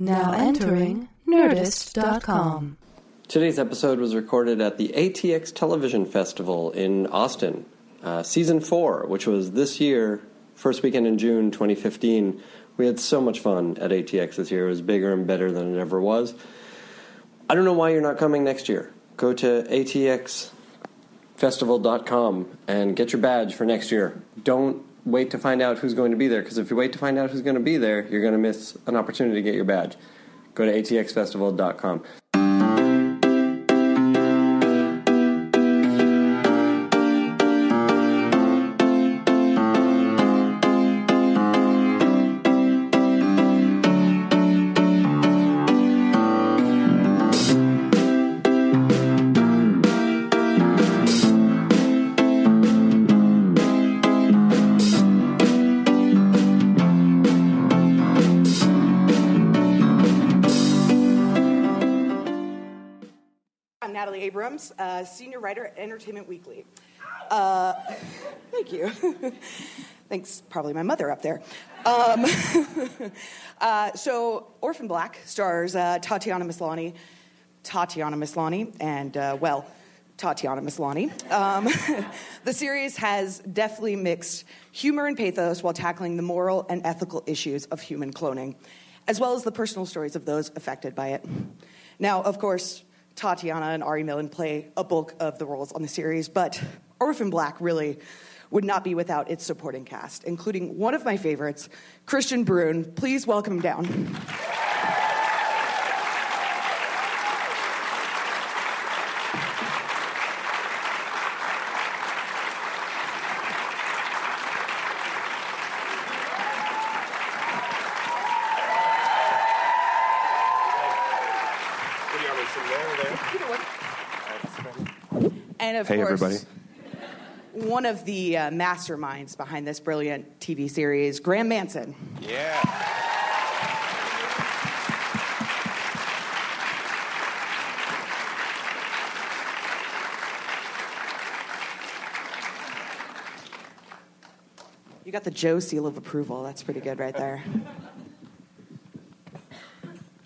Now entering Nerdist.com. Today's episode was recorded at the ATX Television Festival in Austin, uh, season four, which was this year, first weekend in June 2015. We had so much fun at ATX this year. It was bigger and better than it ever was. I don't know why you're not coming next year. Go to atxfestival.com and get your badge for next year. Don't wait to find out who's going to be there, because if you wait to find out who's going to be there, you're going to miss an opportunity to get your badge. Go to atxfestival.com. Abrams, uh, senior writer at Entertainment Weekly. Uh, thank you. Thanks, probably my mother up there. Um, uh, so, Orphan Black stars uh, Tatiana Maslany, Tatiana Maslany, and uh, well, Tatiana Maslany. Um, the series has deftly mixed humor and pathos while tackling the moral and ethical issues of human cloning, as well as the personal stories of those affected by it. Now, of course, Tatiana and Ari Millen play a bulk of the roles on the series, but Orphan Black really would not be without its supporting cast, including one of my favorites, Kristian Bruun. Please welcome him down. What do you want me to sit there or there? And of Hey, course, everybody. one of the uh, masterminds behind this brilliant TV series, Graeme Manson. Yeah. You got the Joe seal of approval. That's pretty good right there.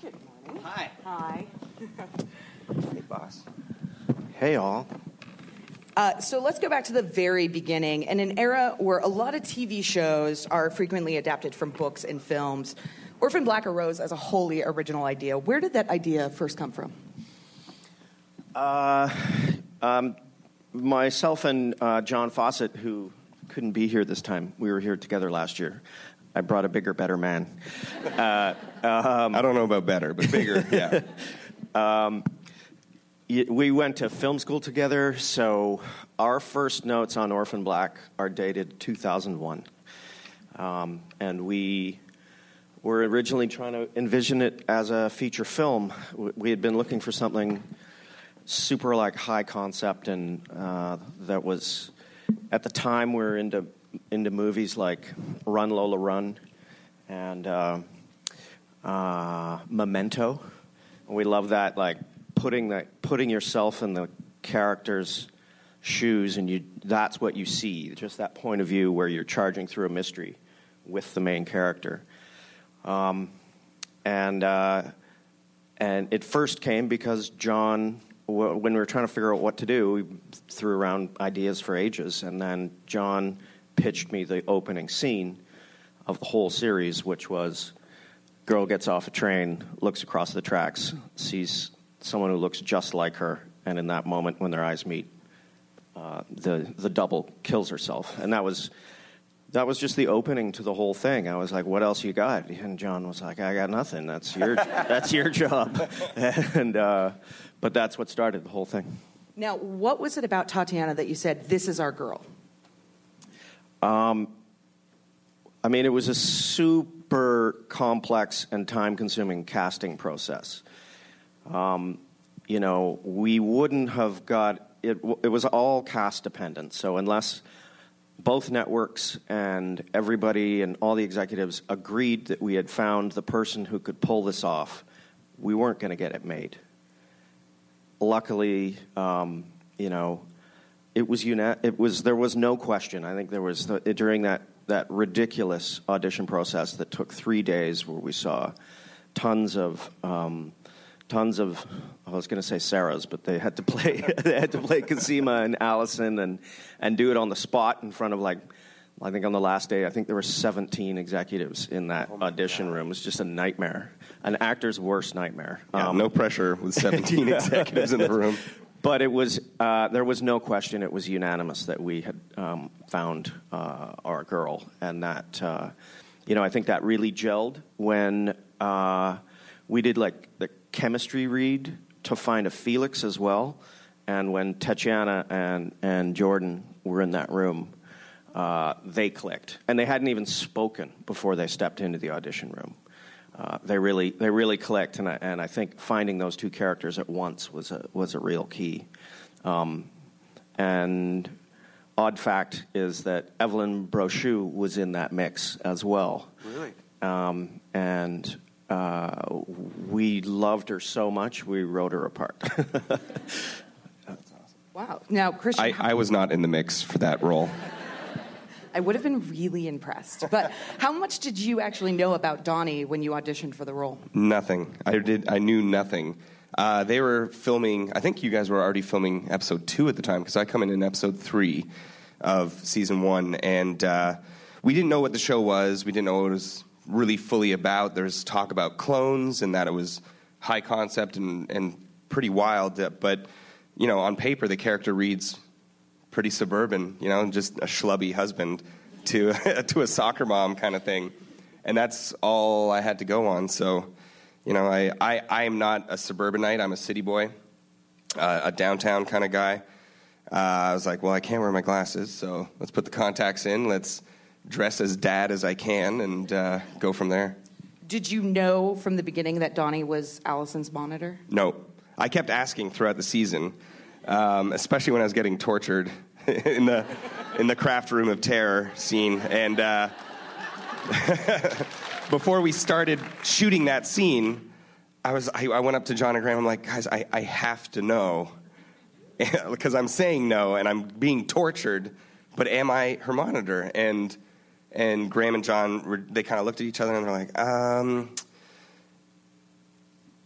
Good morning. Hi. Hi. Hey, boss. Hey, all. Uh, so let's go back to the very beginning. In an era where a lot of TV shows are frequently adapted from books and films, Orphan Black arose as a wholly original idea. Where did that idea first come from? Um, myself and uh, John Fawcett, who couldn't be here this time, we were here together last year. I brought a bigger, better man. I don't know about better, but bigger. yeah. Y- We went to film school together, so our first notes on Orphan Black are dated 2001. Um, and we were originally trying to envision it as a feature film. We had been looking for something super like high concept and uh, that was at the time we were into into movies like Run Lola Run and uh, uh, Memento. We love that like putting that putting yourself in the character's shoes and you that's what you see just that point of view where you're charging through a mystery with the main character. Um, and uh, and it first came because John, when we were trying to figure out what to do, we threw around ideas for ages, and then John pitched me the opening scene of the whole series, which was girl gets off a train, looks across the tracks, sees someone who looks just like her, and in that moment when their eyes meet, uh, the the double kills herself, and that was that was just the opening to the whole thing. I was like, "What else you got?" And John was like, "I got nothing. That's your that's your job." And uh, but that's what started the whole thing. Now, what was it about Tatiana that you said, this is our girl? Um, I mean, it was a super complex and time-consuming casting process. Um, you know, we wouldn't have got it. It was all cast dependent. So unless both networks and everybody and all the executives agreed that we had found the person who could pull this off, we weren't going to get it made. Luckily, um, you know, it was it was there was no question. I think there was the, during that that ridiculous audition process that took three days, where we saw tons of um, tons of I was going to say Sarahs, but they had to play they had to play Cosima and Allison and and do it on the spot in front of like I think on the last day I think there were 17 executives in that Oh audition room. It was just a nightmare, an actor's worst nightmare. Yeah, Um, no pressure with 17 executives in the room. but it was uh, there was no question it was unanimous that we had um, found uh, our girl, and that uh, you know I think that really gelled when uh, we did like the chemistry read to find a Felix as well, and when Tatiana and and Jordan were in that room. Uh, they clicked, and they hadn't even spoken before they stepped into the audition room. Uh, they really they really clicked, and I, and I think finding those two characters at once was a was a real key. Um, and odd fact is that Evelyn Brochu was in that mix as well. Really? Um, and uh, we loved her so much we wrote her a part. Wow. Now, Kristian, I, how- I was not in the mix for that role. I would have been really impressed. But how much did you actually know about Donnie when you auditioned for the role? Nothing. I did. I knew nothing. Uh, they were filming. I think you guys were already filming episode two at the time because I come in in episode three of season one, and uh, we didn't know what the show was. We didn't know what it was really fully about. There's talk about clones and that it was high concept and, and pretty wild. uh, But you know, on paper, the character reads pretty suburban, you know, just a schlubby husband to to a soccer mom kind of thing, and that's all I had to go on. So, you know, I I, I am not a suburbanite. I'm a city boy, uh, a downtown kind of guy. Uh, I was like, well, I can't wear my glasses, so let's put the contacts in. Let's dress as dad as I can, and uh, go from there. Did you know from the beginning that Donnie was Allison's monitor? No, I kept asking throughout the season, um, especially when I was getting tortured in the in the craft room of terror scene. And uh, before we started shooting that scene, I was I, I went up to John and Graeme. I'm like, guys, I, I have to know because I'm saying no and I'm being tortured. But am I her monitor? And and Graeme and John were, they kind of looked at each other and they're like, um,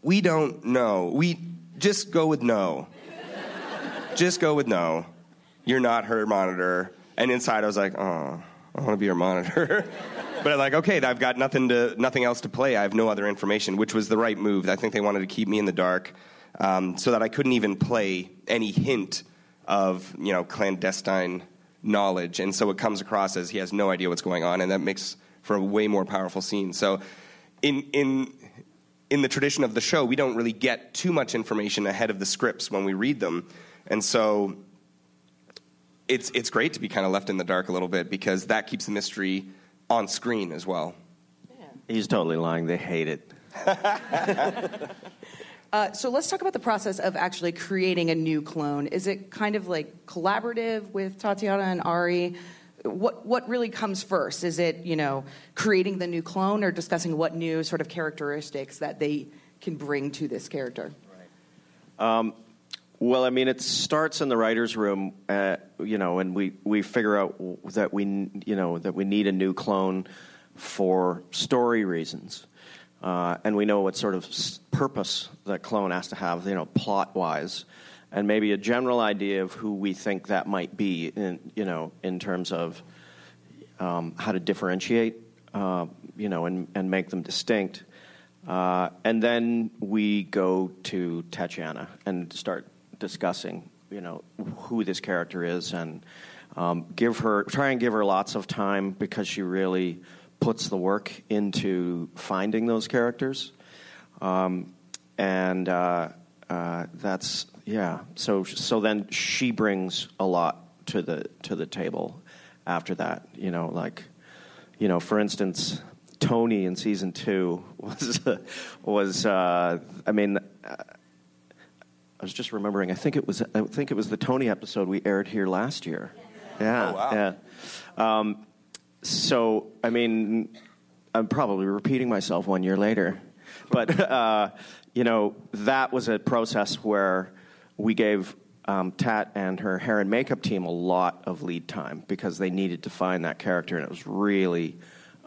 we don't know. We just go with no. just go with no. You're not her monitor. And inside, I was like, oh, I want to be her monitor. but I'm like, okay, I've got nothing to nothing else to play. I have no other information, which was the right move. I think they wanted to keep me in the dark um, so that I couldn't even play any hint of you know clandestine knowledge. And so it comes across as he has no idea what's going on, and that makes for a way more powerful scene. So in in in the tradition of the show, we don't really get too much information ahead of the scripts when we read them, and so it's it's great to be kind of left in the dark a little bit because that keeps the mystery on screen as well. He's totally lying. They hate it. Uh, so let's talk about the process of actually creating a new clone. Is it kind of like collaborative with Tatiana and Ari? What what really comes first? Is it you know creating the new clone or discussing what new sort of characteristics that they can bring to this character? Well, I mean, it starts in the writers' room, uh, you know, and we, we figure out that we, you know, that we need a new clone for story reasons, uh, and we know what sort of purpose that clone has to have, you know, plot wise, and maybe a general idea of who we think that might be, in, you know, in terms of um, how to differentiate, uh, you know, and, and make them distinct. Uh, and then we go to Tatiana and start discussing, you know, who this character is, and um, give her try and give her lots of time because she really puts the work into finding those characters, um, and uh, uh, that's yeah. So so then she brings a lot to the to the table after that. You know, like you know, for instance, Tony in season two was was uh, I mean. Uh, I was just remembering. I think it was. I think it was the Tony episode we aired here last year. Yeah. Oh, wow. Yeah. Um, so I mean, I'm probably repeating myself one year later, but uh, you know that was a process where we gave um, Tat and her hair and makeup team a lot of lead time because they needed to find that character, and it was really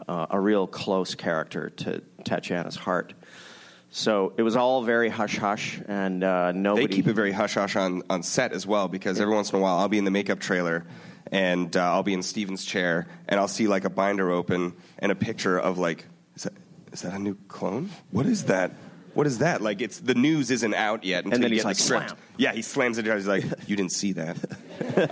uh, a real close character to Tatiana's heart. So it was all very hush hush, and uh, nobody. They keep it very hush hush on, on set as well because every once in a while I'll be in the makeup trailer and uh, I'll be in Steven's chair and I'll see like a binder open and a picture of like, is that, is that a new clone? What is that? What is that? Like, it's the news isn't out yet until And then you he's get like, the script. slam. Yeah, he slams it down. He's like, "You didn't see that."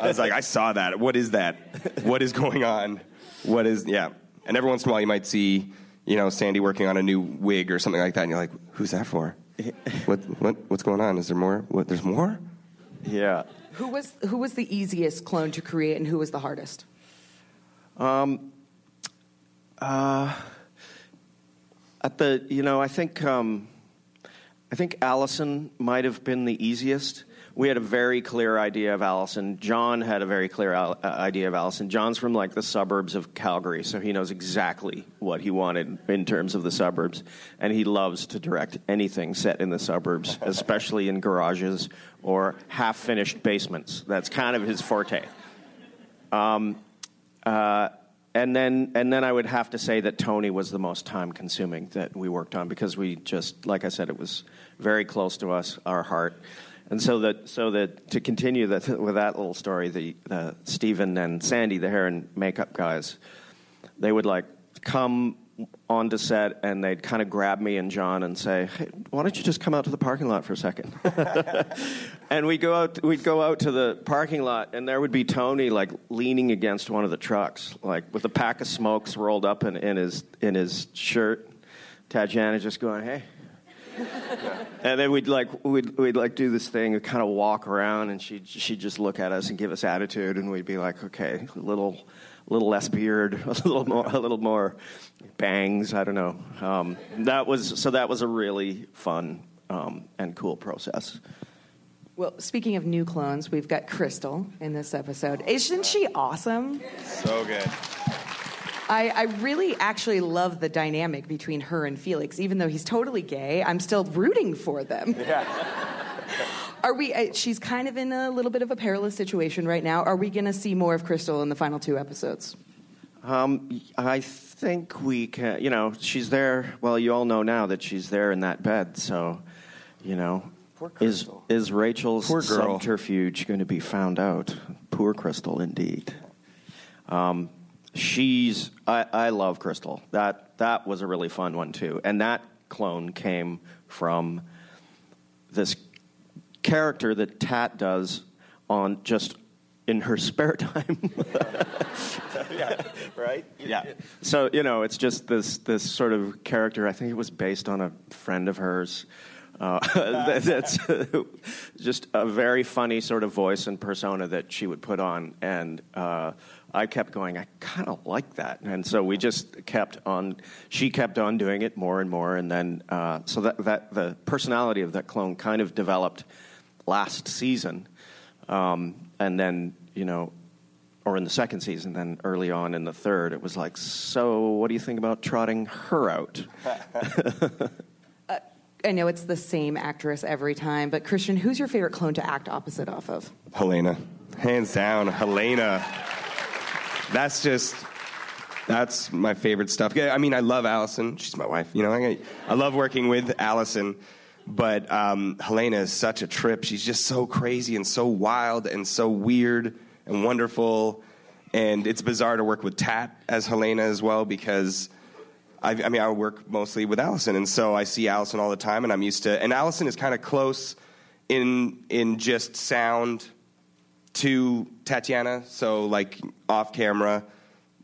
I was like, "I saw that. What is that? What is going on? What is yeah?" And every once in a while, you might see, you know, Sandy working on a new wig or something like that, and you're like, "Who's that for? What what what's going on? Is there more? What? There's more?" Yeah. Who was who was the easiest clone to create and who was the hardest? Um. Uh, At the, you know, I think, um, I think Allison might have been the easiest. We had a very clear idea of Allison. John had a very clear al- uh, idea of Allison. John's from like the suburbs of Calgary, so he knows exactly what he wanted in terms of the suburbs, and he loves to direct anything set in the suburbs, especially in garages or half-finished basements. That's kind of his forte. Uh, and then and then I would have to say that Tony was the most time consuming that we worked on because we just like I said it was very close to us our heart and so that so that to continue that with that little story the, the Stephen and Sandy the hair and makeup guys they would like come onto set and they'd kind of grab me and John and say, hey, "Why don't you just come out to the parking lot for a second? and we'd go out. We'd go out to the parking lot, and there would be Tony like leaning against one of the trucks, like with a pack of smokes rolled up in, in his in his shirt. Tatiana just going, "Hey." and then we'd like we'd, we'd like do this thing, and kind of walk around, and she'd she'd just look at us and give us attitude, and we'd be like, okay, a little little less beard, a little more a little more bangs. I don't know. Um, that was so that was a really fun um, and cool process. Well, speaking of new clones, we've got Crystal in this episode. Isn't she awesome? So good. I, I really actually love the dynamic between her and Felix. Even though he's totally gay, I'm still rooting for them. Yeah. Are we? Uh, she's kind of in a little bit of a perilous situation right now. Are we going to see more of Crystal in the final two episodes? Um, I think we can. You know, she's there. Well, you all know now that she's there in that bed. So, you know, Poor is is Rachel's Poor girl. subterfuge going to be found out? Poor Crystal, indeed. Um, she's. I, I love Crystal. That that was a really fun one too, and that clone came from this character that Tat does on just in her spare time. yeah, right. Yeah. So you know, it's just this this sort of character. I think it was based on a friend of hers. Uh, that's just a very funny sort of voice and persona that she would put on, and uh, I kept going. I kind of like that, and so we just kept on. She kept on doing it more and more, and then uh, so that that the personality of that clone kind of developed last season, um, and then you know, or in the second season, then early on in the third, it was like, so what do you think about trotting her out? I know it's the same actress every time, but Kristian, who's your favorite clone to act opposite off of? Helena. Hands down, Helena. That's just, that's my favorite stuff. I mean, I love Allison. She's my wife. You know, I, I love working with Allison. But um, Helena is such a trip. She's just so crazy and so wild and so weird and wonderful. And it's bizarre to work with Tat as Helena as well because I, I mean, I work mostly with Allison, and so I see Allison all the time, and I'm used to. And Allison is kind of close in in just sound to Tatiana. So like off camera,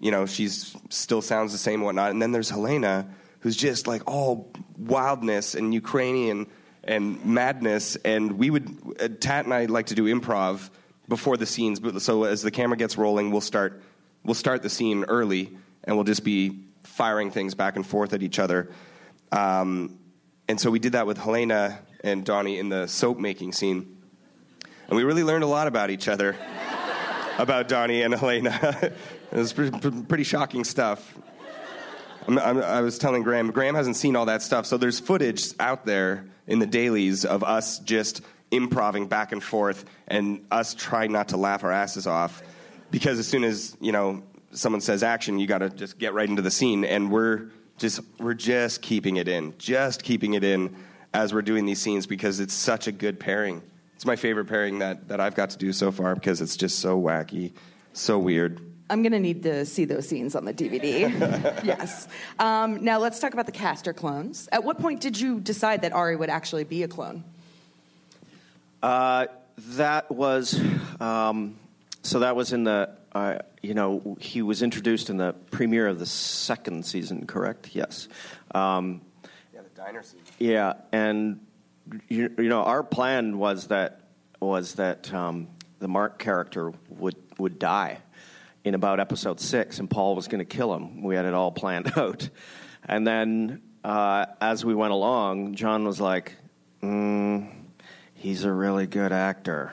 you know, she's still sounds the same whatnot. And then there's Helena, who's just like all wildness and Ukrainian and madness. And we would uh, Tat and I like to do improv before the scenes. But so as the camera gets rolling, we'll start we'll start the scene early, and we'll just be firing things back and forth at each other. Um, and so we did that with Helena and Donnie in the soap making scene. And we really learned a lot about each other, about Donnie and Elena. it was pretty, shocking stuff. I'm, I'm, I was telling Graeme, Graeme hasn't seen all that stuff, so there's footage out there in the dailies of us just improving back and forth and us trying not to laugh our asses off. Because as soon as, you know, someone says action, you got to just get right into the scene, and we're just we're just keeping it in, just keeping it in as we're doing these scenes because it's such a good pairing. It's my favorite pairing that that I've got to do so far because it's just so wacky, so weird. I'm going to need to see those scenes on the DVD. yes. Um, now let's talk about the Castor clones. At what point did you decide that Ari would actually be a clone? Uh, that was um, so. That was in the. Uh, you know, he was introduced in the premiere of the second season. Correct? Yes. Um, Yeah, the diner scene. yeah, and you, you know, our plan was that was that um, the Mark character would would die in about episode six, and Paul was going to kill him. We had it all planned out, and then uh, as we went along, John was like, mm, "He's a really good actor.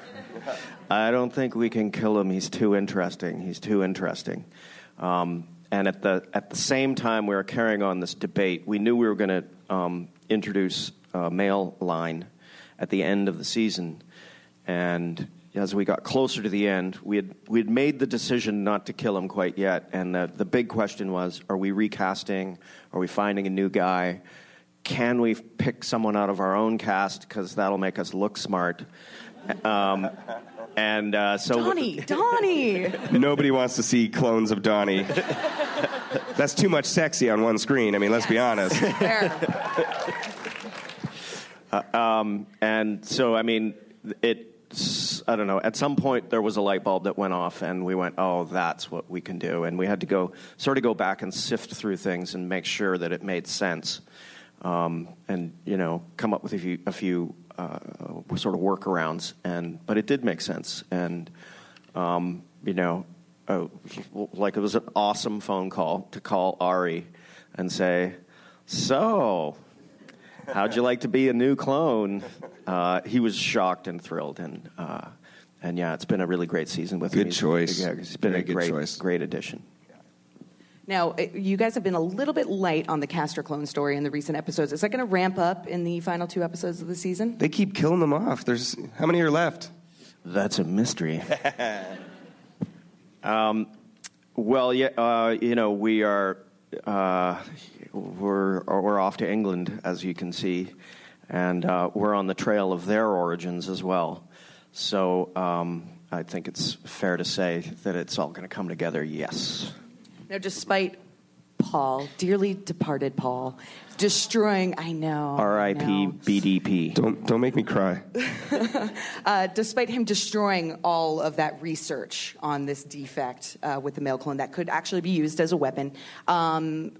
I don't think we can kill him. He's too interesting. He's too interesting." Um, and at the at the same time, we were carrying on this debate. We knew we were going to um, introduce a male line at the end of the season, and as we got closer to the end, we had we had made the decision not to kill him quite yet. And the, the big question was: Are we recasting? Are we finding a new guy? Can we pick someone out of our own cast because that'll make us look smart? Um, and uh, so Donnie, Donnie. Nobody wants to see clones of Donnie. That's too much sexy on one screen. I mean, let's be honest. There. And so, I mean, it. I don't know. At some point, there was a light bulb that went off, and we went, "Oh, that's what we can do." And we had to go sort of go back and sift through things and make sure that it made sense, um, and you know, come up with a few, a few uh, sort of workarounds. And but it did make sense, and um, you know, uh, like it was an awesome phone call to call Ari and say, "So." How'd you like to be a new clone? Uh, he was shocked and thrilled, and uh, and yeah, it's been a really great season with him. Good He's- choice. Yeah, it's been Very a good great, choice. great addition. Now, uh, you guys have been a little bit light on the Castor clone story in the recent episodes. Is that going to ramp up in the final two episodes of the season? They keep killing them off. There's how many are left? That's a mystery. um, well, yeah, uh, you know, we are uh, we're we're off to England, as you can see, and uh, we're on the trail of their origins as well. So um, I think it's fair to say that it's all going to come together. Yes. Now, despite Paul, dearly departed Paul, destroying, I know. R.I.P. BDP. Don't don't make me cry. Uh, despite him destroying all of that research on this defect uh, with the male clone that could actually be used as a weapon, um,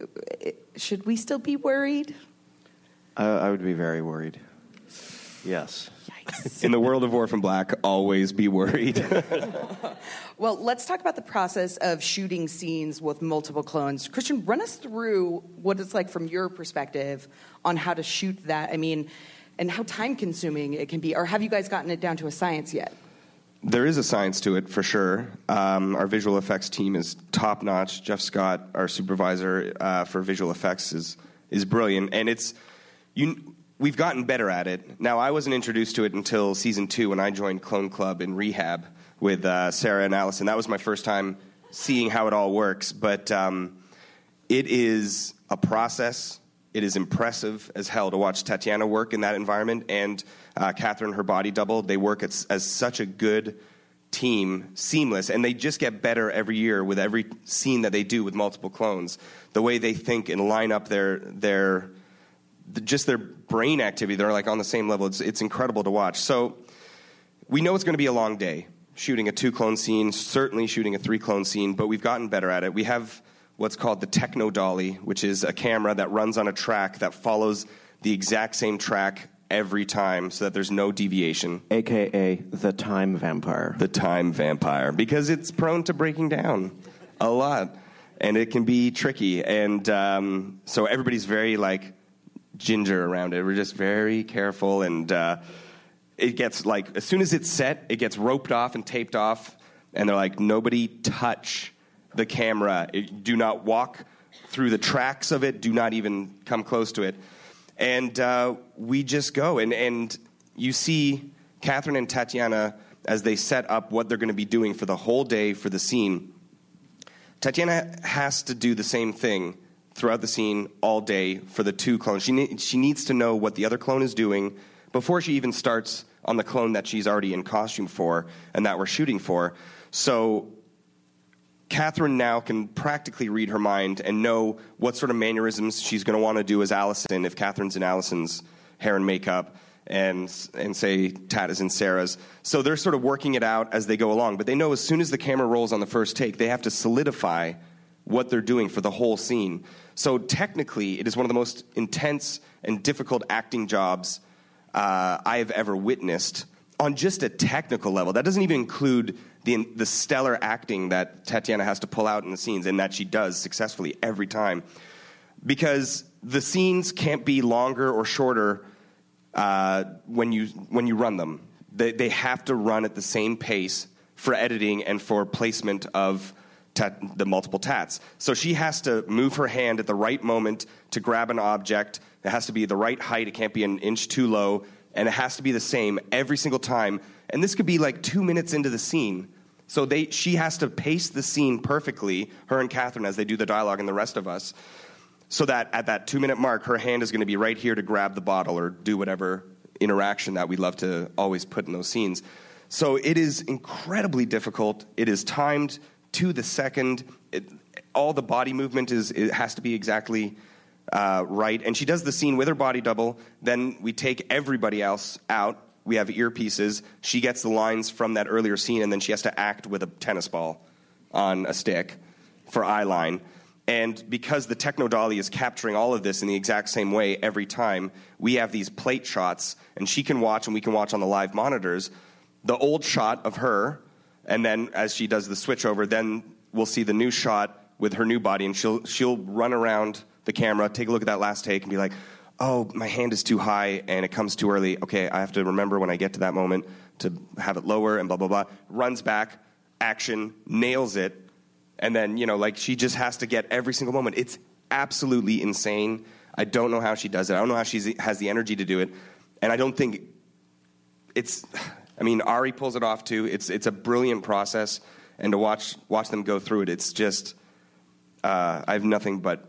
should we still be worried? I, I would be very worried. Yes. Yikes. In the world of Orphan Black, always be worried. well, let's talk about the process of shooting scenes with multiple clones. Kristian, run us through what it's like from your perspective on how to shoot that. I mean, and how time consuming it can be. Or have you guys gotten it down to a science yet? There is a science to it for sure. Um, our visual effects team is top notch. Jeff Scott, our supervisor uh, for visual effects, is is brilliant, and it's you. We've gotten better at it. Now, I wasn't introduced to it until season two when I joined Clone Club in rehab with uh, Sarah and Allison. That was my first time seeing how it all works. But um, it is a process. It is impressive as hell to watch Tatiana work in that environment and uh, Catherine, her body double. They work as, as such a good team, seamless, and they just get better every year with every scene that they do with multiple clones. The way they think and line up their their the- just their brain activity, they're like on the same level. It's it's incredible to watch. So we know it's going to be a long day shooting a two clone scene, certainly shooting a three clone scene, but we've gotten better at it. We have what's called the Techno Dolly, which is a camera that runs on a track that follows the exact same track every time so that there's no deviation. AKA the time vampire. The time vampire, because it's prone to breaking down a lot and it can be tricky. And um, so everybody's very like ginger around it. We're just very careful and. Uh, it gets like as soon as it's set, it gets roped off and taped off, and they're like, nobody touch the camera. It- do not walk through the tracks of it. Do not even come close to it. And uh, we just go, and and you see Catherine and Tatiana as they set up what they're going to be doing for the whole day for the scene. Tatiana has to do the same thing throughout the scene all day for the two clones. She, ne- she needs to know what the other clone is doing before she even starts on the clone that she's already in costume for and that we're shooting for. So Catherine now can practically read her mind and know what sort of mannerisms she's going to want to do as Allison if Catherine's in Allison's hair and makeup and and say Tat is in Sarah's. So they're sort of working it out as they go along. But they know as soon as the camera rolls on the first take, they have to solidify what they're doing for the whole scene. So technically, it is one of the most intense and difficult acting jobs uh, I have ever witnessed on just a technical level. That doesn't even include the, the stellar acting that Tatiana has to pull out in the scenes and that she does successfully every time. Because the scenes can't be longer or shorter uh, when, you, when you run them. They, they have to run at the same pace for editing and for placement of tat, the multiple tats. So she has to move her hand at the right moment to grab an object. It has to be the right height. It can't be an inch too low. And it has to be the same every single time. And this could be like two minutes into the scene. So they, she has to pace the scene perfectly, her and Catherine, as they do the dialogue and the rest of us, so that at that two minute mark, her hand is going to be right here to grab the bottle or do whatever interaction that we love to always put in those scenes. So it is incredibly difficult. It is timed to the second. It, all the body movement is it has to be exactly uh, right. And she does the scene with her body double. Then we take everybody else out. We have earpieces. She gets the lines from that earlier scene, and then she has to act with a tennis ball on a stick for eye line. And because the Techno Dolly is capturing all of this in the exact same way every time, we have these plate shots, and she can watch, and we can watch on the live monitors, the old shot of her and then as she does the switch over, then we'll see the new shot with her new body, and she'll she'll run around the camera, take a look at that last take, and be like, "Oh, my hand is too high, and it comes too early. Okay, I have to remember when I get to that moment to have it lower." And blah blah blah. Runs back, action, nails it, and then you know, like she just has to get every single moment. It's absolutely insane. I don't know how she does it. I don't know how she has the energy to do it, and I don't think it's I mean, Ari pulls it off too. It's it's a brilliant process, and to watch watch them go through it, it's just uh, I have nothing but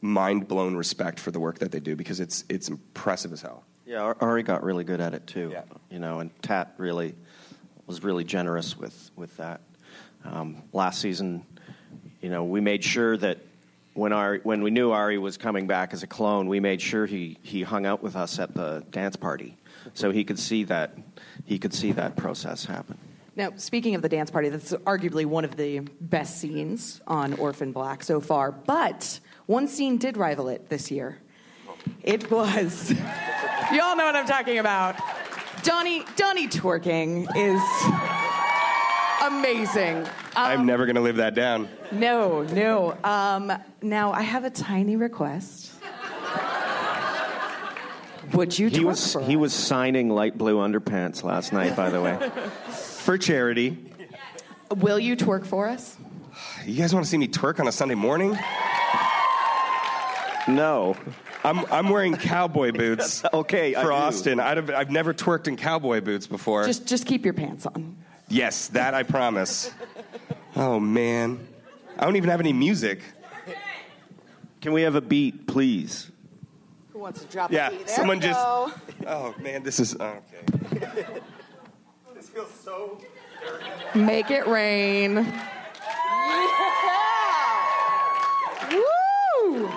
mind blown respect for the work that they do because it's it's impressive as hell. Yeah, Ari got really good at it too. Yeah. You know, and Tat really was really generous with with that. Um, last season, you know, we made sure that when Ari, when we knew Ari was coming back as a clone, we made sure he he hung out with us at the dance party, so he could see that he could see that process happen. Now, speaking of the dance party, that's arguably one of the best scenes on Orphan Black so far. But one scene did rival it this year. It was, you all know what I'm talking about. Donnie, Donnie twerking is amazing. I'm never going to live that down. No, no. Um, now, I have a tiny request. Would you He twerk was for he us? was signing light blue underpants last night, by the way. For charity. Will you twerk for us? You guys want to see me twerk on a Sunday morning? No. I'm, I'm wearing cowboy boots Okay, for do. Austin. I'd have, I've never twerked in cowboy boots before. Just, just keep your pants on. yes, that I promise. Oh, man. I don't even have any music. Can we have a beat, please? Who wants to drop Yeah, a beat? There someone just- go. Oh, man, this is. oh, okay. this feels so. Dirty. Make it rain. Yeah. Woo!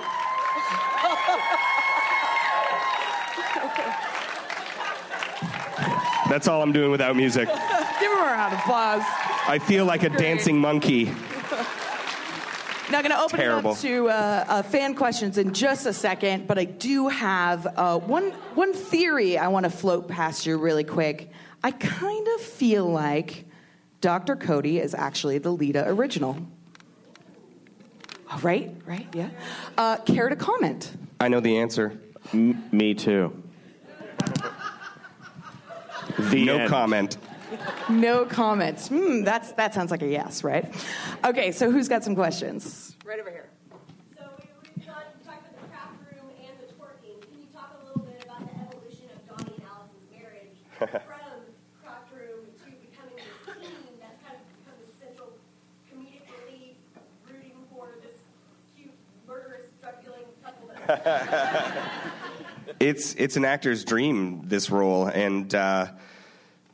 That's all I'm doing without music. Give him a round of applause. I feel like a dancing monkey. Now, I'm going to open Terrible. it up to uh, uh, fan questions in just a second, but I do have uh, one one theory I want to float past you really quick. I kind of feel like Dr. Cody is actually the Leda original. Oh, Right, right, yeah. Uh, care to comment? I know the answer. M- me too. The no end. comment no comments. Hmm, that's, that sounds like a yes, right? Okay, so who's got some questions? Right over here. from craft room to becoming this team that's kind of become rooting for this cute murderous drug dealing couple. it's it's an actor's dream this role and. Uh,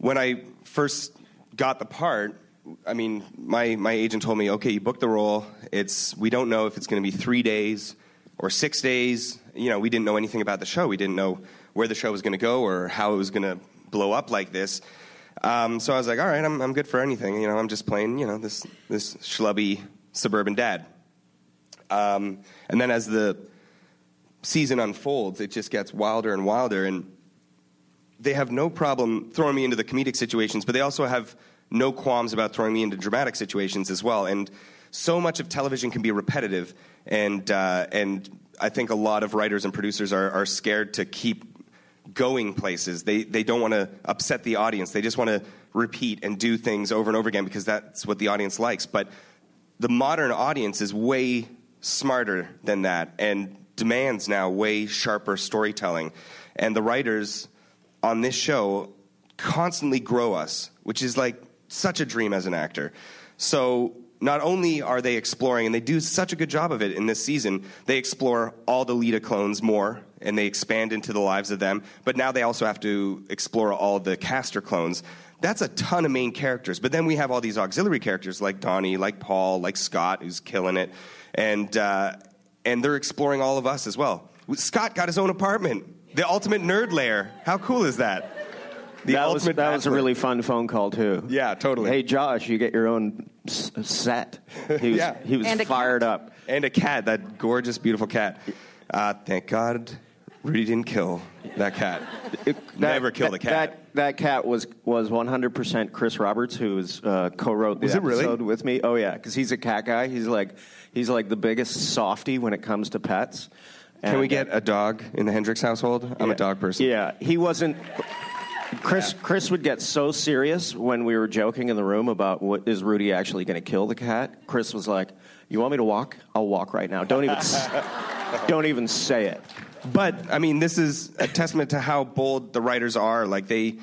when i first got the part i mean my, my agent told me okay you booked the role. It's we don't know if it's going to be three days or six days. You know we didn't know anything about the show. We didn't know where the show was going to go or how it was going to blow up like this. Um, so i was like all right I'm, I'm good for anything. You know i'm just playing you know this this schlubby suburban dad. Um, and then as the season unfolds, it just gets wilder and wilder. And they have no problem throwing me into the comedic situations, but they also have no qualms about throwing me into dramatic situations as well. And so much of television can be repetitive, and uh, and I think a lot of writers and producers are, are scared to keep going places. They they don't want to upset the audience. They just want to repeat and do things over and over again because that's what the audience likes. But the modern audience is way smarter than that and demands now way sharper storytelling. And the writers on this show constantly grow us, which is like such a dream as an actor. So not only are they exploring, and they do such a good job of it in this season, they explore all the Leda clones more and they expand into the lives of them, but now they also have to explore all the Castor clones. That's a ton of main characters. But then we have all these auxiliary characters like Donnie, like Paul, like Scott, who's killing it. And, uh, and they're exploring all of us as well. Scott got his own apartment, the ultimate nerd lair. How cool is that? The that was, ultimate that was a really fun phone call too. Yeah, totally. Hey Josh, you get your own s- set. He was, Yeah. he was And fired cat. up. and a cat, that gorgeous, beautiful cat. Uh, thank God Rudy didn't kill that cat. Never kill the cat. That, that cat was was 100% Chris Roberts, who was uh, co-wrote the Was it really? episode with me. Oh yeah, because he's a cat guy. He's like he's like the biggest softy when it comes to pets. Can we And, uh, get a dog in the Hendrix household? I'm a dog person. Yeah, he wasn't. Chris Chris would get so serious when we were joking in the room about what is Rudy actually going to kill the cat. Chris was like, "You want me to walk? I'll walk right now. Don't even s- don't even say it." But I mean, this is a testament to how bold the writers are. Like they,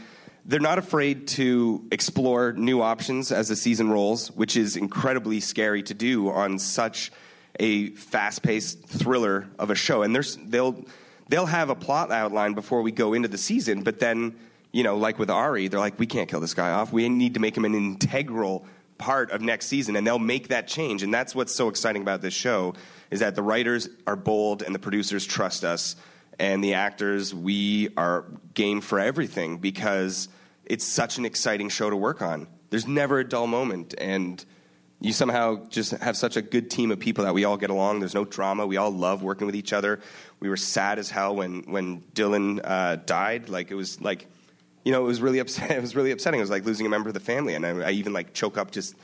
they're not afraid to explore new options as the season rolls, which is incredibly scary to do on such a fast-paced thriller of a show. And there's they'll they'll have a plot outline before we go into the season, but then you know, like with Ari, they're like, we can't kill this guy off. We need to make him an integral part of next season and they'll make that change and that's what's so exciting about this show is that the writers are bold and the producers trust us and the actors we are game for everything because it's such an exciting show to work on there's never a dull moment and you somehow just have such a good team of people that we all get along there's no drama we all love working with each other we were sad as hell when when dylan uh, died like it was like you know, it was really upset. It was really upsetting. It was like losing a member of the family, and I, I even like choke up just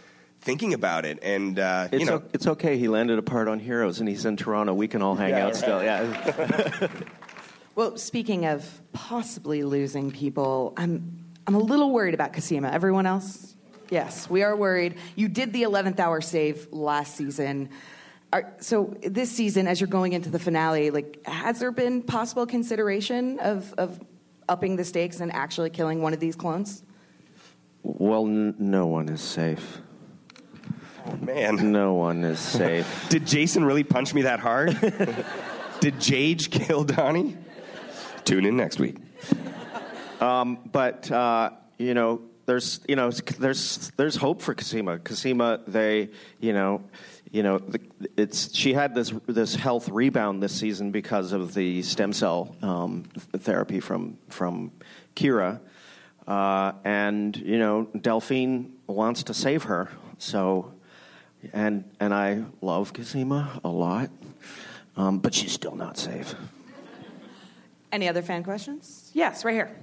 thinking about it. And uh, It's, you know, o- it's okay. He landed a part on Heroes, and he's in Toronto. We can all hang Yeah, out right. still. Yeah. Well, speaking of possibly losing people, I'm I'm a little worried about Cosima. Everyone else? Yes, we are worried. You did the 11th hour save last season. Are, so this season, as you're going into the finale, like has there been possible consideration of of upping the stakes and actually killing one of these clones? well, n- no one is safe. man, No one is safe. did Jason really punch me that hard? did Jage kill Donnie? Tune in next week. but uh, you know, there's you know, there's there's hope for Cosima. Cosima, they you know, you know, it's she had this this health rebound this season because of the stem cell um, therapy from from Kira, uh, and you know, Delphine wants to save her. So, and and I love Cosima a lot, um, but she's still not safe. Any other fan questions? Yes, right here.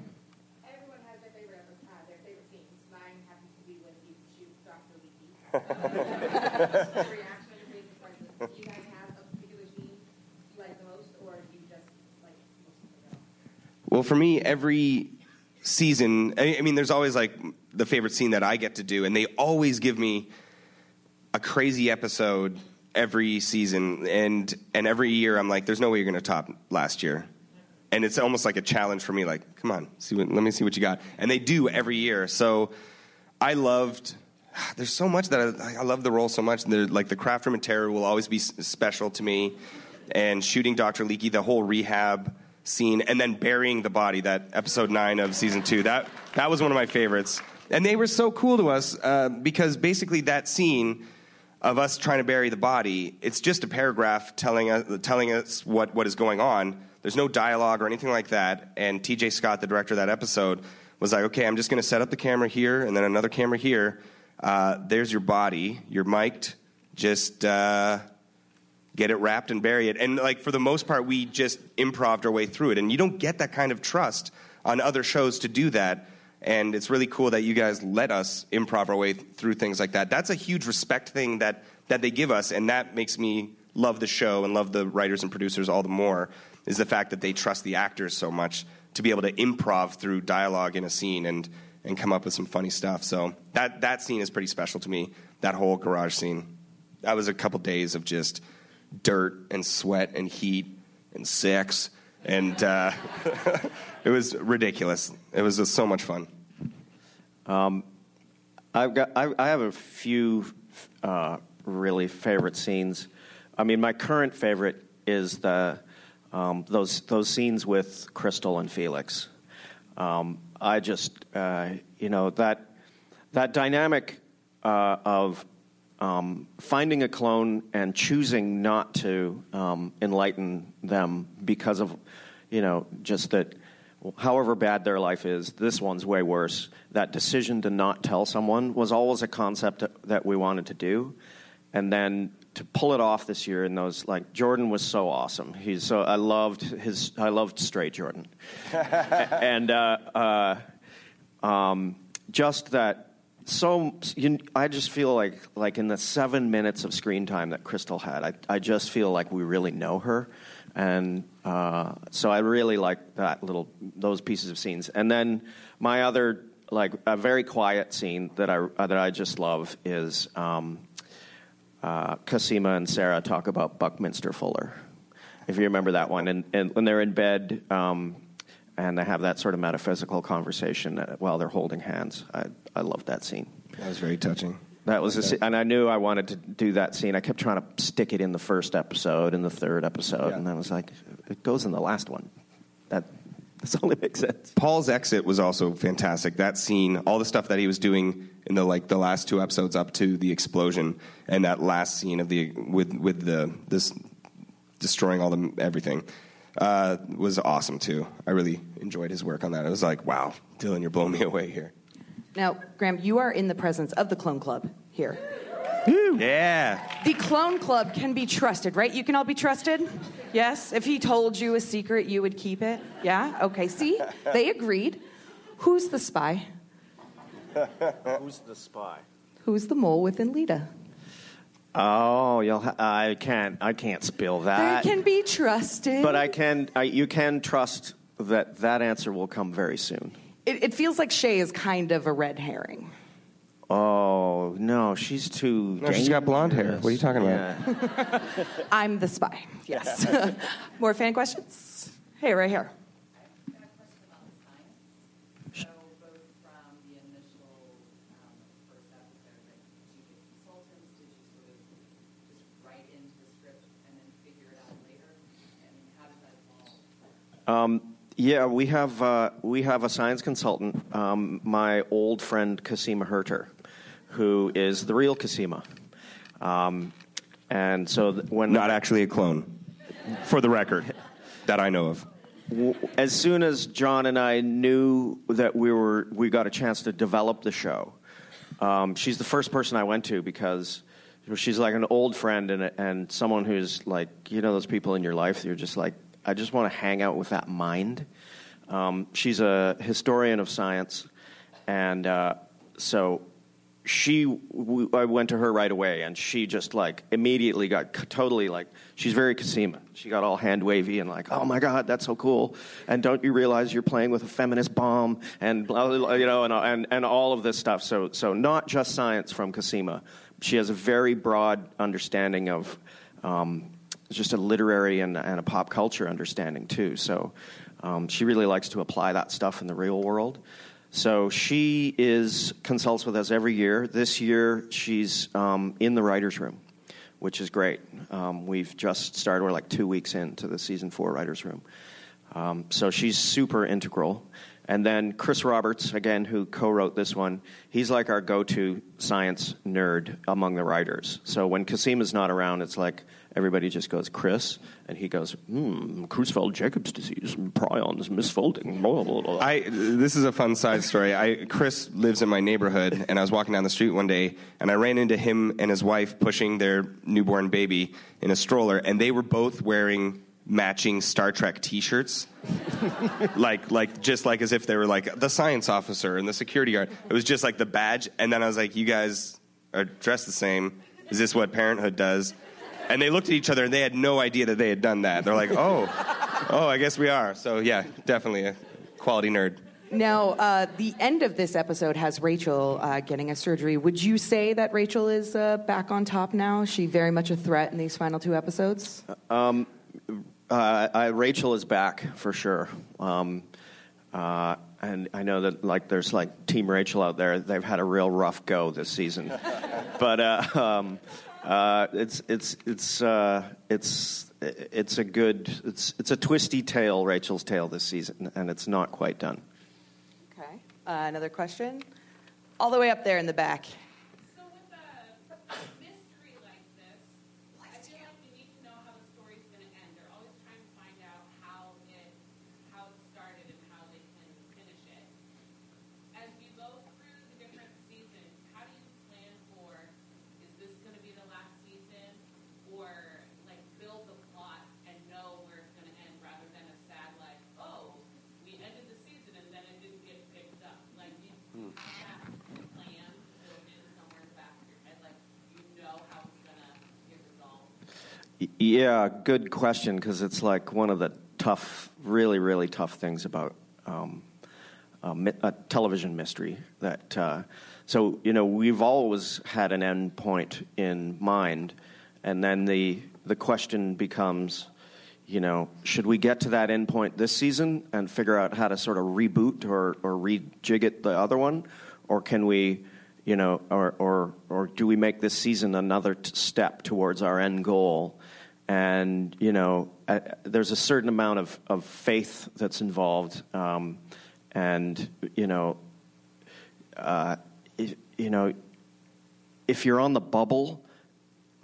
Well, for me, every season, I mean, there's always like the favorite scene that I get to do, and they always give me a crazy episode every season, and and every year I'm like, there's no way you're going to top last year, and it's almost like a challenge for me. Like, come on, see what, let me see what you got, and they do every year. So I loved. There's so much that I, I love the role so much. Like the craft room and terror will always be special to me. and shooting Dr. Leekie, the whole rehab scene, and then burying the body. That episode nine of season two. That that was one of my favorites, and they were so cool to us uh, because basically that scene of us trying to bury the body, it's just a paragraph telling us telling us what what is going on. There's no dialogue or anything like that. And T.J. Scott, the director of that episode, was like, "Okay, I'm just going to set up the camera here, and then another camera here. Uh, there's your body. You're mic'd. Just." Uh, get it wrapped and bury it. And like for the most part, we just improved our way through it. And you don't get that kind of trust on other shows to do that. And it's really cool that you guys let us improv our way through things like that. That's a huge respect thing that that they give us, and that makes me love the show and love the writers and producers all the more. Is the fact that they trust the actors so much to be able to improv through dialogue in a scene and and come up with some funny stuff. So that that scene is pretty special to me. That whole garage scene. That was a couple days of just dirt and sweat and heat and sex, and uh, it was ridiculous. It was just so much fun. I've got. I, I have a few uh, really favorite scenes. I mean, my current favorite is the um, those those scenes with Krystal and Felix. Um, I just, uh, you know, that that dynamic uh, of um, finding a clone and choosing not to um, enlighten them because of, you know, just that. However bad their life is, this one's way worse. That decision to not tell someone was always a concept that- that we wanted to do, and then to pull it off this year in those like Jordan was so awesome. He's so I loved his I loved straight Jordan, and uh, uh, um, just that so you, I just feel like like in the seven minutes of screen time that Krystal had, I I just feel like we really know her, and uh, so I really like that little those pieces of scenes. And then my other like a very quiet scene that I that I just love is. Um, uh, Cosima and Sarah talk about Buckminster Fuller, if you remember that one. And, and when they're in bed um, and they have that sort of metaphysical conversation uh, while they're holding hands, I, I love that scene. That was very touching. That was, a, and I knew I wanted to do that scene. I kept trying to stick it in the first episode, in the third episode, Yeah. and I was like, it goes in the last one. That this only makes sense. Paul's exit was also fantastic. That scene, all the stuff that he was doing in the like the last two episodes up to the explosion, and that last scene of the with with the this destroying all the everything uh, was awesome too. I really enjoyed his work on that. I was like, wow, Dylan, you're blowing me away here. Now, Graeme, you are in the presence of the Clone Club here. Yeah, The Clone Club can be trusted, right? You can all be trusted? Yes? If he told you a secret, you would keep it? Yeah? Okay, see? They agreed. Who's the spy? Who's the spy? Who's the mole within Leda? Oh, you'll. Ha- I can't. I can't spill They that. can be trusted. But I can. I, you can trust that that answer will come very soon. It, it feels like Shay is kind of a red herring. Oh no, she's too. No, she's got blonde hair. What are you talking about? Yeah. I'm the spy. Yes. More fan questions? Hey, right here. I have a question about the science. So both from the initial, um, first episode, like, did you get consultants? Did you sort of just write into the script and then figure it out later? And how does that evolve? Yeah, we have uh, we have a science consultant, um, my old friend Cosima Herter, who is the real Cosima. Um, and so th- when Not actually a clone, for the record, that I know of. w- as soon as John and I knew that we were we got a chance to develop the show, um, she's the first person I went to because she's like an old friend and and someone who's like you know those people in your life you're just like I just want to hang out with that mind. Um, she's a historian of science, and uh, so she w- I went to her right away, and she just like immediately got c- totally like she's very Cosima. She got all hand wavy and like, oh my god, that's so cool! And don't you realize you're playing with a feminist bomb and blah, blah, blah, you know and and and all of this stuff. So so not just science from Cosima. She has a very broad understanding of. Um, just a literary and, and a pop culture understanding too. So um, she really likes to apply that stuff in the real world. So she is consults with us every year. This year she's um, in the writers' room which is great. Um, we've just started. We're like two weeks into the season four writers' room, um, so she's super integral. And then Chris Roberts, again, who co-wrote this one, he's like our go-to science nerd among the writers. So when Cosima's not around, it's like everybody just goes Chris, and he goes, hmm, Creutzfeldt-Jacobs disease, prions misfolding. Blah, blah, blah. I this is a fun side story. I Chris lives in my neighborhood, and I was walking down the street one day, and I ran into him and his wife pushing their newborn baby in a stroller, and they were both wearing matching Star Trek T-shirts, like like just like as if they were like the science officer and the security guard. It was just like the badge, and then I was like, "You guys are dressed the same. Is this what Parenthood does?" And they looked at each other, and they had no idea that they had done that. They're like, "Oh, oh, I guess we are." So yeah, definitely a quality nerd. Now, uh, the end of this episode has Rachel uh, getting a surgery. Would you say that Rachel is uh, back on top now? Is she very much a threat in these final two episodes? Uh, I, Rachel is back for sure. Um, uh, and I know that like there's like Team Rachel out there. They've had a real rough go this season, but uh, um, uh, it's it's it's uh, it's it's a good it's it's a twisty tale, Rachel's tale this season, and it's not quite done. Okay. Uh, another question? All the way up there in the back. So with a mystery like this, I feel like we need to know how the story's going to end. They're always trying to find out how it how it started and how they can finish it. As you go through the different seasons, how do you plan for is this going to be the last season, or like build the plot and know where it's going to end rather than a sad like oh we ended the season and then it didn't get picked up. Like you have a plan built in somewhere in the back of your head, like you know how it's going to get resolved. Y- Yeah, good question because it's like one of the tough, really, really tough things about um, a, a television mystery. That uh, so you know we've always had an end point in mind, and then the the question becomes, you know, should we get to that end point this season and figure out how to sort of reboot or or rejig it the other one, or can we? You know, or, or, or do we make this season another t- step towards our end goal? And you know uh, there's a certain amount of, of faith that's involved um, and you know uh, if, you know if you're on the bubble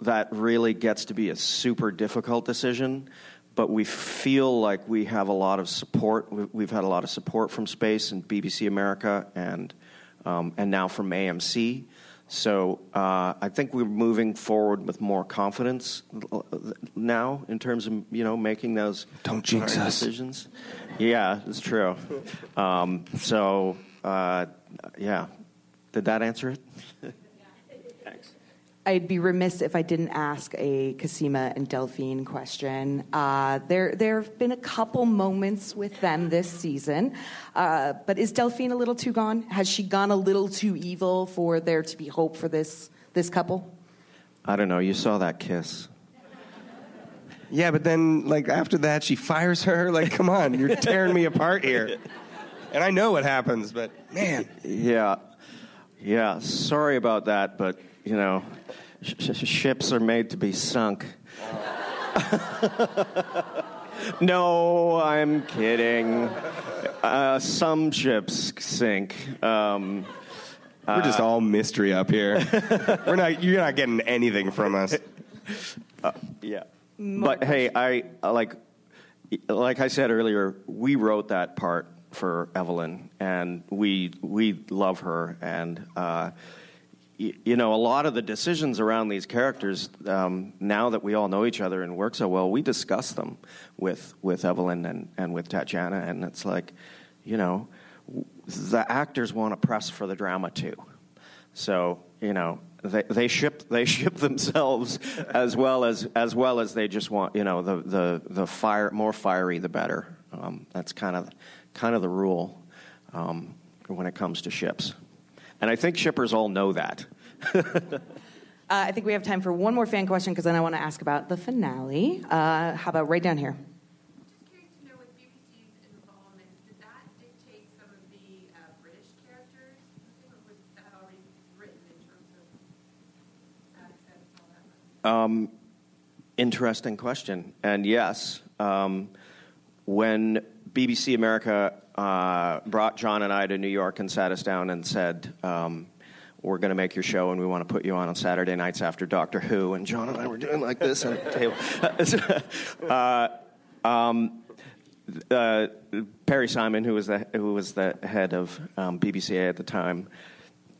that really gets to be a super difficult decision. But we feel like we have a lot of support. We- we've had a lot of support from space and bbc america and um, and now from amc so uh, I think we're moving forward with more confidence now in terms of you know making those Don't jinx us. decisions. Yeah, it's true. Um, so uh, yeah, did that answer it? Thanks. I'd be remiss if I didn't ask a Cosima and Delphine question. Uh, there, there have been a couple moments with them this season, uh, but is Delphine a little too gone? Has she gone a little too evil for there to be hope for this this couple? I don't know. You saw that kiss. Yeah, but then like after that, she fires her. Like, come on, you're tearing me apart here. And I know what happens, but man, Yeah, yeah. Sorry about that, but you know, sh- sh- ships are made to be sunk. no, I'm kidding. Uh, some ships sink. Um, we're just all mystery up here. we're not. You're not getting anything from us. yeah, but hey, I I like like I said earlier, we wrote that part for Evelyn, and we we love her, and uh, you know a lot of the decisions around these characters. Um, now that we all know each other and work so well, we discuss them with with Evelyn and and with Tatiana, and it's like, you know, the actors want to press for the drama too. So you know they they ship they ship themselves as well as as well as they just want you know the the the fire more fiery the better. Um, that's kind of kind of the rule um, when it comes to ships, and I think shippers all know that. Uh, I think we have time for one more fan question because then I want to ask about the finale. Uh, how about right down here? Just curious to know with BBC's involvement, did that dictate some of the uh, British characters? Or was already written in terms of accents and all that? Interesting question. And yes, um, when BBC America uh, brought John and I to New York and sat us down and said, um, we're going to make your show and we want to put you on on Saturday nights after Doctor Who, and John and I were doing like this on the table. uh, um, uh, Perry Simon, who was the, who was the head of um, BBCA at the time,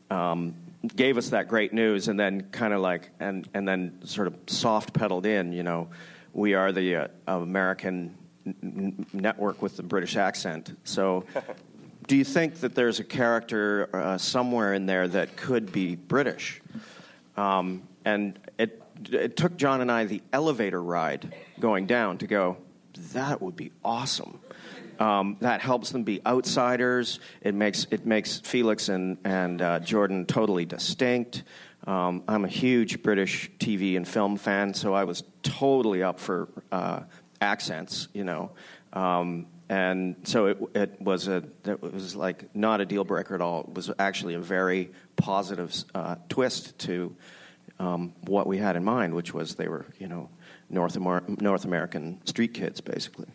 um, gave us that great news and then kind of like and and then sort of soft pedaled in you know we are the uh, american n- network with the british accent so do you think that there's a character uh, somewhere in there that could be british um, and it it took john and i the elevator ride going down to go that would be awesome um, that helps them be outsiders. It makes it makes Felix and and uh, Jordan totally distinct. Um, I'm a huge British TV and film fan, so I was totally up for uh, accents, you know. Um, and so it, it was a it was like not a deal breaker at all. It was actually a very positive uh, twist to um, what we had in mind, which was they were you know North Amer- North American street kids, basically.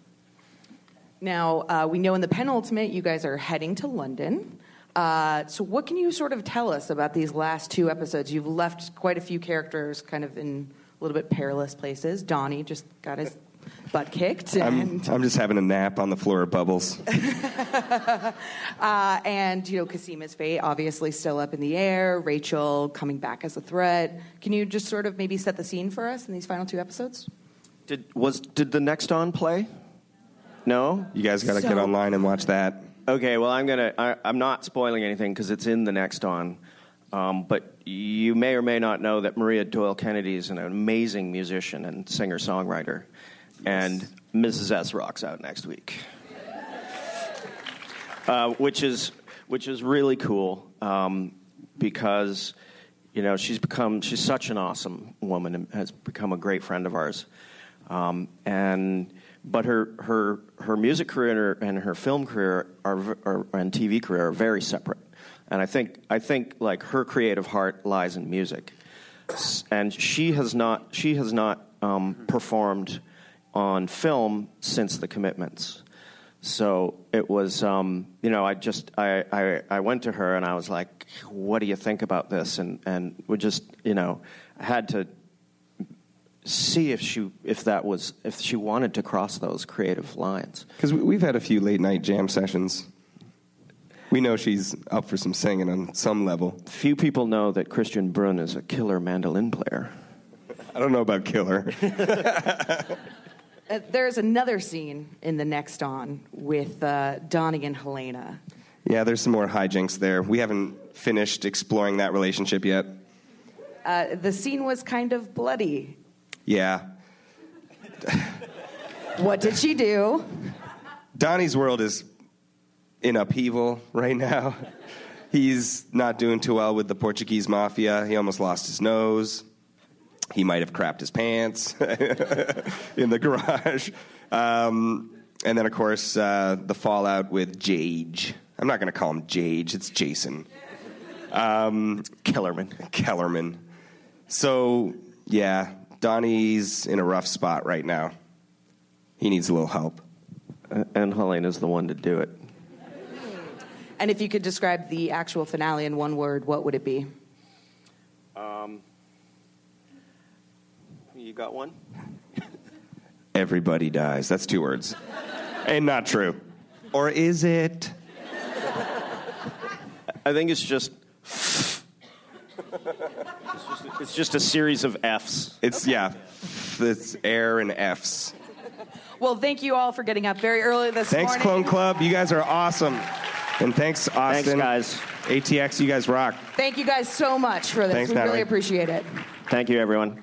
Now, uh, we know in the penultimate you guys are heading to London. Uh, so, what can you sort of tell us about these last two episodes? You've left quite a few characters kind of in a little bit perilous places. Donnie just got his butt kicked. I'm, I'm just having a nap on the floor of Bubbles. uh, and, you know, Cosima's fate obviously still up in the air. Rachel coming back as a threat. Can you just sort of maybe set the scene for us in these final two episodes? Did was did the next on play? No. You guys got to So- get online and watch that. Okay. Well, I'm gonna. I, I'm not spoiling anything because it's in the next on. Um, but you may or may not know that Maria Doyle Kennedy is an amazing musician and singer songwriter, and Mrs. S rocks out next week, uh, which is which is really cool um, because you know she's become she's such an awesome woman and has become a great friend of ours, um, and but her her her music career and her, and her film career are, are and TV career are very separate, and I think I think like her creative heart lies in music, and she has not she has not um, performed on film since the commitments. So it was, um, you know, I just I, I I went to her and I was like, "What do you think about this?" And and we just, you know, had to see if she if that was if she wanted to cross those creative lines. Because we've had a few late night jam sessions. We know she's up for some singing on some level. Few people know that Kristian Bruun is a killer mandolin player. I don't know about killer. Uh, there's another scene in the next on with uh, Donnie and Helena. yeah, there's some more hijinks there. We haven't finished exploring that relationship yet. Uh, the scene was kind of bloody. Yeah. What did she do? Donnie's world is in upheaval right now. He's not doing too well with the Portuguese mafia. He almost lost his nose. He might have crapped his pants in the garage. Um, and then, of course, uh, the fallout with Jage. I'm not going to call him Jage, it's Jason. Um, Kellerman. Kellerman. So, yeah, Donnie's in a rough spot right now. He needs a little help. And Helena's the one to do it. And if you could describe the actual finale in one word, what would it be? You got one? Everybody dies. That's two words. and not true. Or is it? I think it's just. it's, just it's just a series of Fs. It's, yeah, it's air and F's. Well, thank you all for getting up very early this morning. Thanks, morning. Clone Club. You guys are awesome. And thanks, Austin. Thanks, guys. ATX, you guys rock. Thank you guys so much for this. Thanks, we Natalie. really appreciate it. Thank you, everyone.